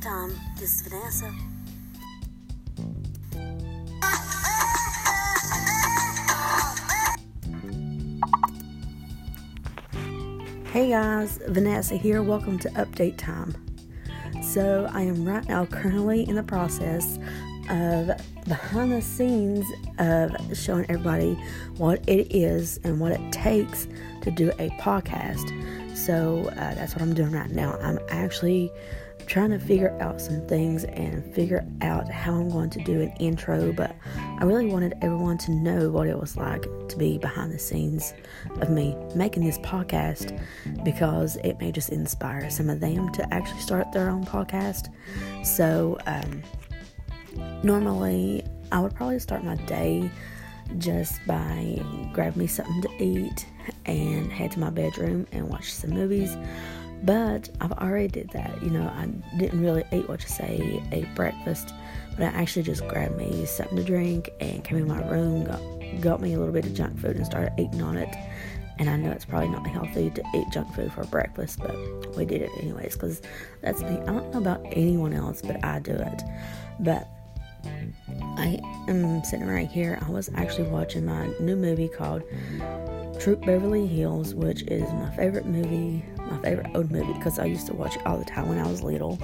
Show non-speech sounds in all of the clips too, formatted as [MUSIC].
Time. This is Vanessa. Hey guys, Vanessa here. Welcome to Update Time. So, I am right now currently in the process of behind the scenes of showing everybody what it is and what it takes to do a podcast. So, uh, that's what I'm doing right now. I'm actually trying to figure out some things and figure out how I'm going to do an intro, but I really wanted everyone to know what it was like to be behind the scenes of me making this podcast because it may just inspire some of them to actually start their own podcast. So, um, normally I would probably start my day just by grabbing me something to eat and head to my bedroom and watch some movies but I've already did that. You know, I didn't really eat what you say, ate breakfast, but I actually just grabbed me something to drink and came in my room, got, got me a little bit of junk food and started eating on it. And I know it's probably not healthy to eat junk food for breakfast, but we did it anyways because that's me. I don't know about anyone else, but I do it. But I am sitting right here. I was actually watching my new movie called Troop Beverly Hills, which is my favorite movie, my favorite old movie because I used to watch it all the time when I was little.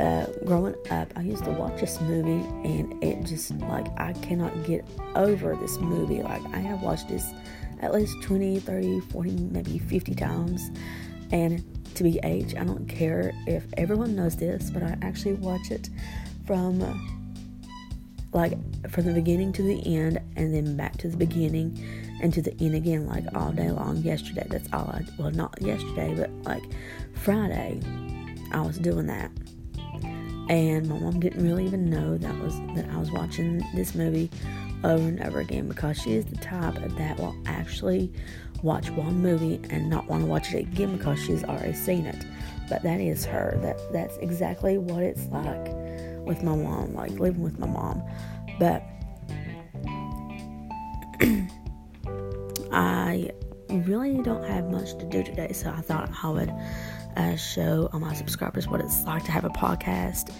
Uh, growing up, I used to watch this movie and it just like I cannot get over this movie. Like, I have watched this at least 20, 30, 40, maybe 50 times. And to be age, I don't care if everyone knows this, but I actually watch it from like from the beginning to the end and then back to the beginning and to the end again like all day long. Yesterday that's all i well not yesterday but like friday i was doing that. And my mom didn't really even know that was that i was watching this movie over and over again because she is the type that will actually watch one movie and not want to watch it again because she's already seen it. But that is her. That that's exactly what it's like with my mom like living with my mom. But I really don't have much to do today, so I thought I would uh, show all my subscribers what it's like to have a podcast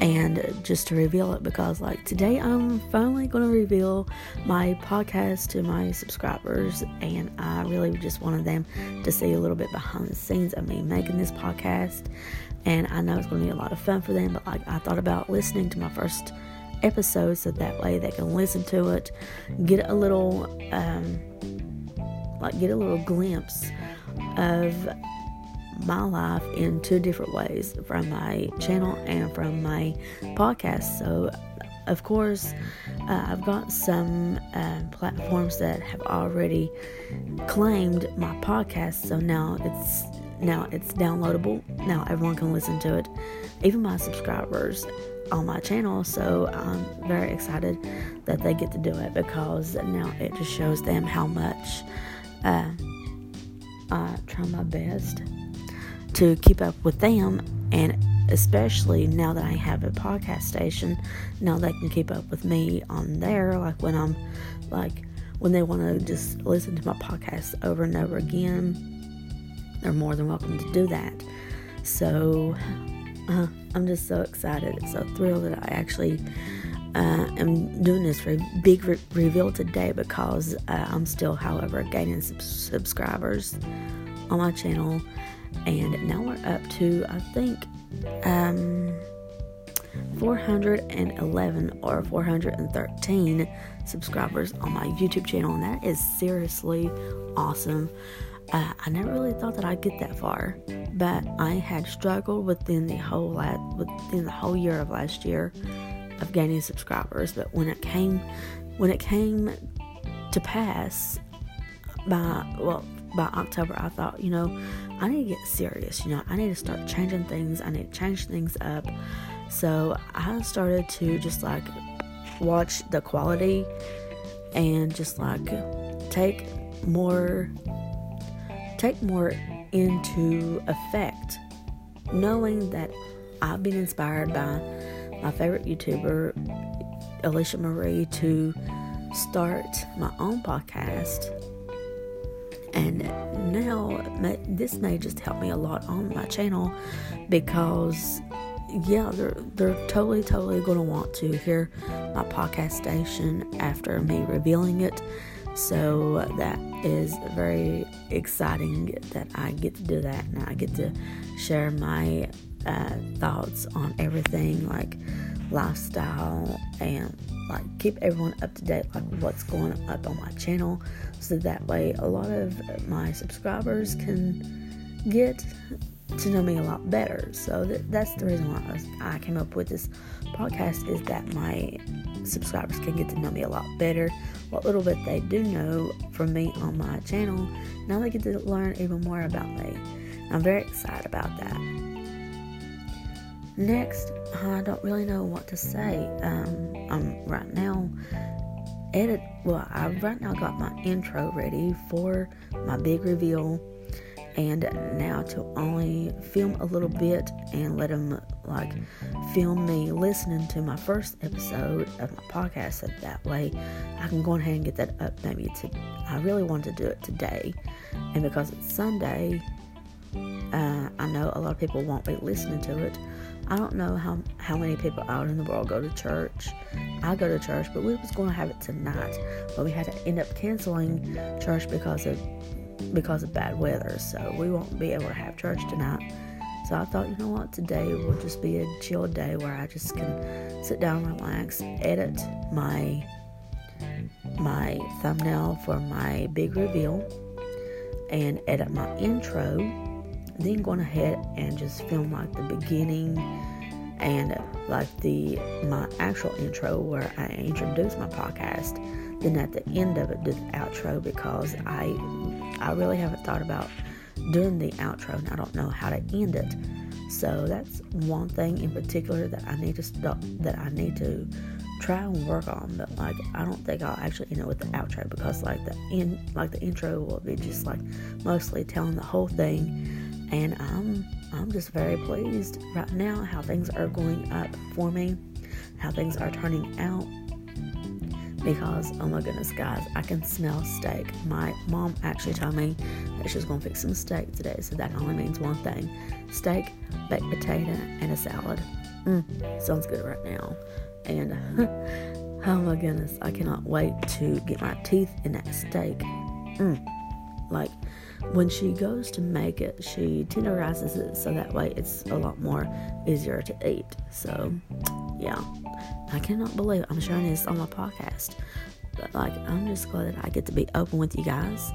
and just to reveal it because, like, today I'm finally going to reveal my podcast to my subscribers, and I really just wanted them to see a little bit behind the scenes of me making this podcast. And I know it's going to be a lot of fun for them, but like, I thought about listening to my first episode so that way they can listen to it, get a little. Um, like get a little glimpse of my life in two different ways from my channel and from my podcast. So, of course, uh, I've got some uh, platforms that have already claimed my podcast. So now it's now it's downloadable. Now everyone can listen to it, even my subscribers on my channel. So I'm very excited that they get to do it because now it just shows them how much uh, I try my best to keep up with them, and especially now that I have a podcast station, now they can keep up with me on there. Like when I'm like when they want to just listen to my podcast over and over again, they're more than welcome to do that. So uh, I'm just so excited, so thrilled that I actually uh, am doing this for big re- reveal today because uh, I'm still, however, gaining sub- subscribers on my channel, and now we're up to I think um, 411 or 413 subscribers on my YouTube channel, and that is seriously awesome. Uh, I never really thought that I'd get that far, but I had struggled within the whole la- within the whole year of last year of gaining subscribers. But when it came, when it came to pass by well by October, I thought, you know, I need to get serious. You know, I need to start changing things. I need to change things up. So I started to just like watch the quality and just like take more take more into effect knowing that I've been inspired by my favorite YouTuber, Alisha Marie, to start my own podcast. And now this may just help me a lot on my channel because yeah, they're they're totally totally going to want to hear my podcast station after me revealing it. So that is very exciting that I get to do that and I get to share my uh, thoughts on everything like lifestyle and like keep everyone up to date like what's going up on my channel so that way a lot of my subscribers can get to know me a lot better. So that, that's the reason why I came up with this podcast is that my subscribers can get to know me a lot better what little bit they do know from me on my channel. Now they get to learn even more about me. I'm very excited about that Next, I don't really know what to say. Um, I'm right now edit. Well, I've right now got my intro ready for my big reveal, and now to only film a little bit and let them like film me listening to my first episode of my podcast. So that way, I can go ahead and get that up. Maybe to I really wanted to do it today, and because it's Sunday, uh, I know a lot of people won't be listening to it. I don't know how how many people out in the world go to church. I go to church, but we was going to have it tonight, but we had to end up canceling church because of because of bad weather. So we won't be able to have church tonight. So I thought, you know what, today will just be a chill day where I just can sit down, relax, edit my my thumbnail for my big reveal, and edit my intro then going ahead and just film like the beginning and like the my actual intro where I introduce my podcast. Then at the end of it, do the outro because I I really haven't thought about doing the outro and I don't know how to end it. So that's one thing in particular that I need to stop that I need to try and work on. But like I don't think I'll actually end it with the outro because like the in like the intro will be just like mostly telling the whole thing and I'm I'm just very pleased right now how things are going up for me, how things are turning out. Because oh my goodness, guys, I can smell steak. My mom actually told me that she's gonna fix some steak today, so that only means one thing: steak, baked potato, and a salad. Mm, sounds good right now. And [LAUGHS] oh my goodness, I cannot wait to get my teeth in that steak. Mm, like when she goes to make it, she tenderizes it so that way it's a lot more easier to eat. So, yeah, I cannot believe I'm sharing this on my podcast. But like, I'm just glad that I get to be open with you guys.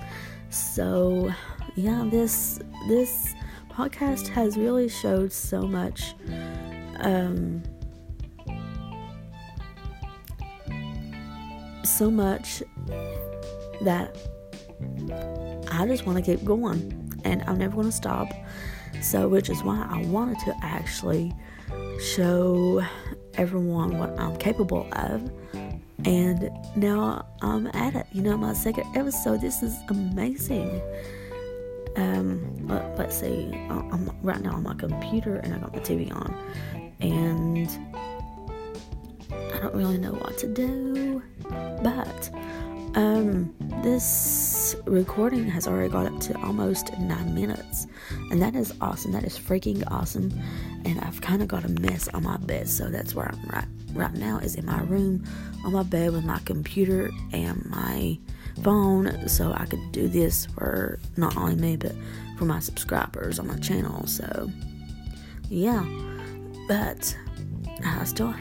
So, yeah, this this podcast has really showed so much. Um, so much that I just want to keep going and I'm never going to stop. So, which is why I wanted to actually show everyone what I'm capable of. And now I'm at it. You know, my second episode. This is amazing. Um, let, us see. I'm right now on my computer and I got my TV on, and I don't really know what to do, but um, this recording has already got up to almost nine minutes, and that is awesome. That is freaking awesome. And I've kind of got a mess on my bed, so that's where I'm right right now. Is in my room on my bed with my computer and my phone, so I could do this for not only me but for my subscribers on my channel. So, yeah, but I still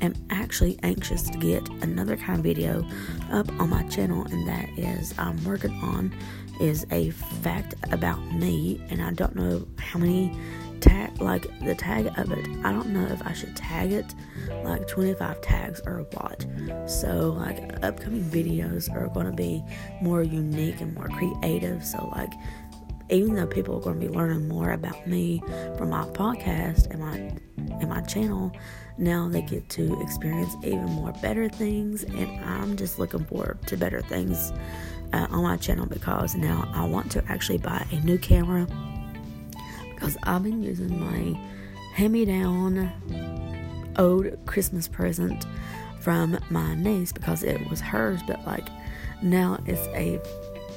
am actually anxious to get another kind of video up on my channel, and that is I'm working on is a fact about me, and I don't know how many tag like the tag of it. I don't know if I should tag it like 25 tags or what. So like upcoming videos are going to be more unique and more creative. So like even though people are going to be learning more about me from my podcast and my and my channel, now they get to experience even more better things, and I'm just looking forward to better things uh, on my channel because now I want to actually buy a new camera because I've been using my hand-me-down old Christmas present from my niece because it was hers, but like now it's a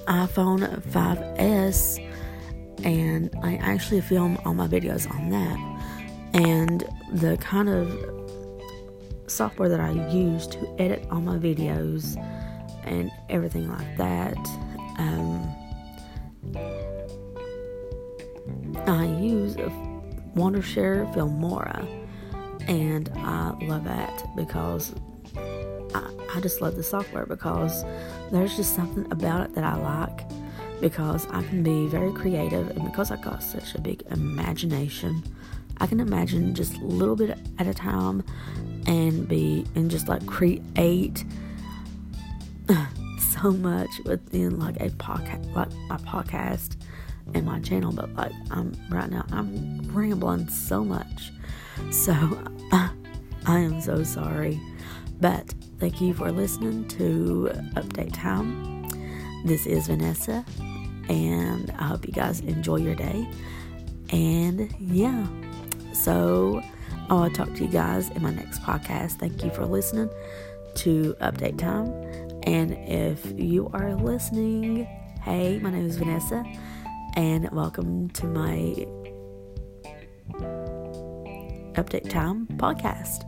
iPhone 5S and I actually film all my videos on that. And the kind of software that I use to edit all my videos and everything like that. Um, I use Wondershare Filmora, and I love that because I, I just love the software because there's just something about it that I like because I can be very creative and because I got such a big imagination. I can imagine just a little bit at a time and be and just like create [LAUGHS] so much within like a podcast like my podcast and my channel but like I'm right now I'm rambling so much. So [LAUGHS] I am so sorry. But thank you for listening to update time. This is Vanessa and I hope you guys enjoy your day and yeah so I'll talk to you guys in my next podcast. Thank you for listening to Update Time. And if you are listening, hey, my name is Vanessa, and welcome to my Update Time podcast.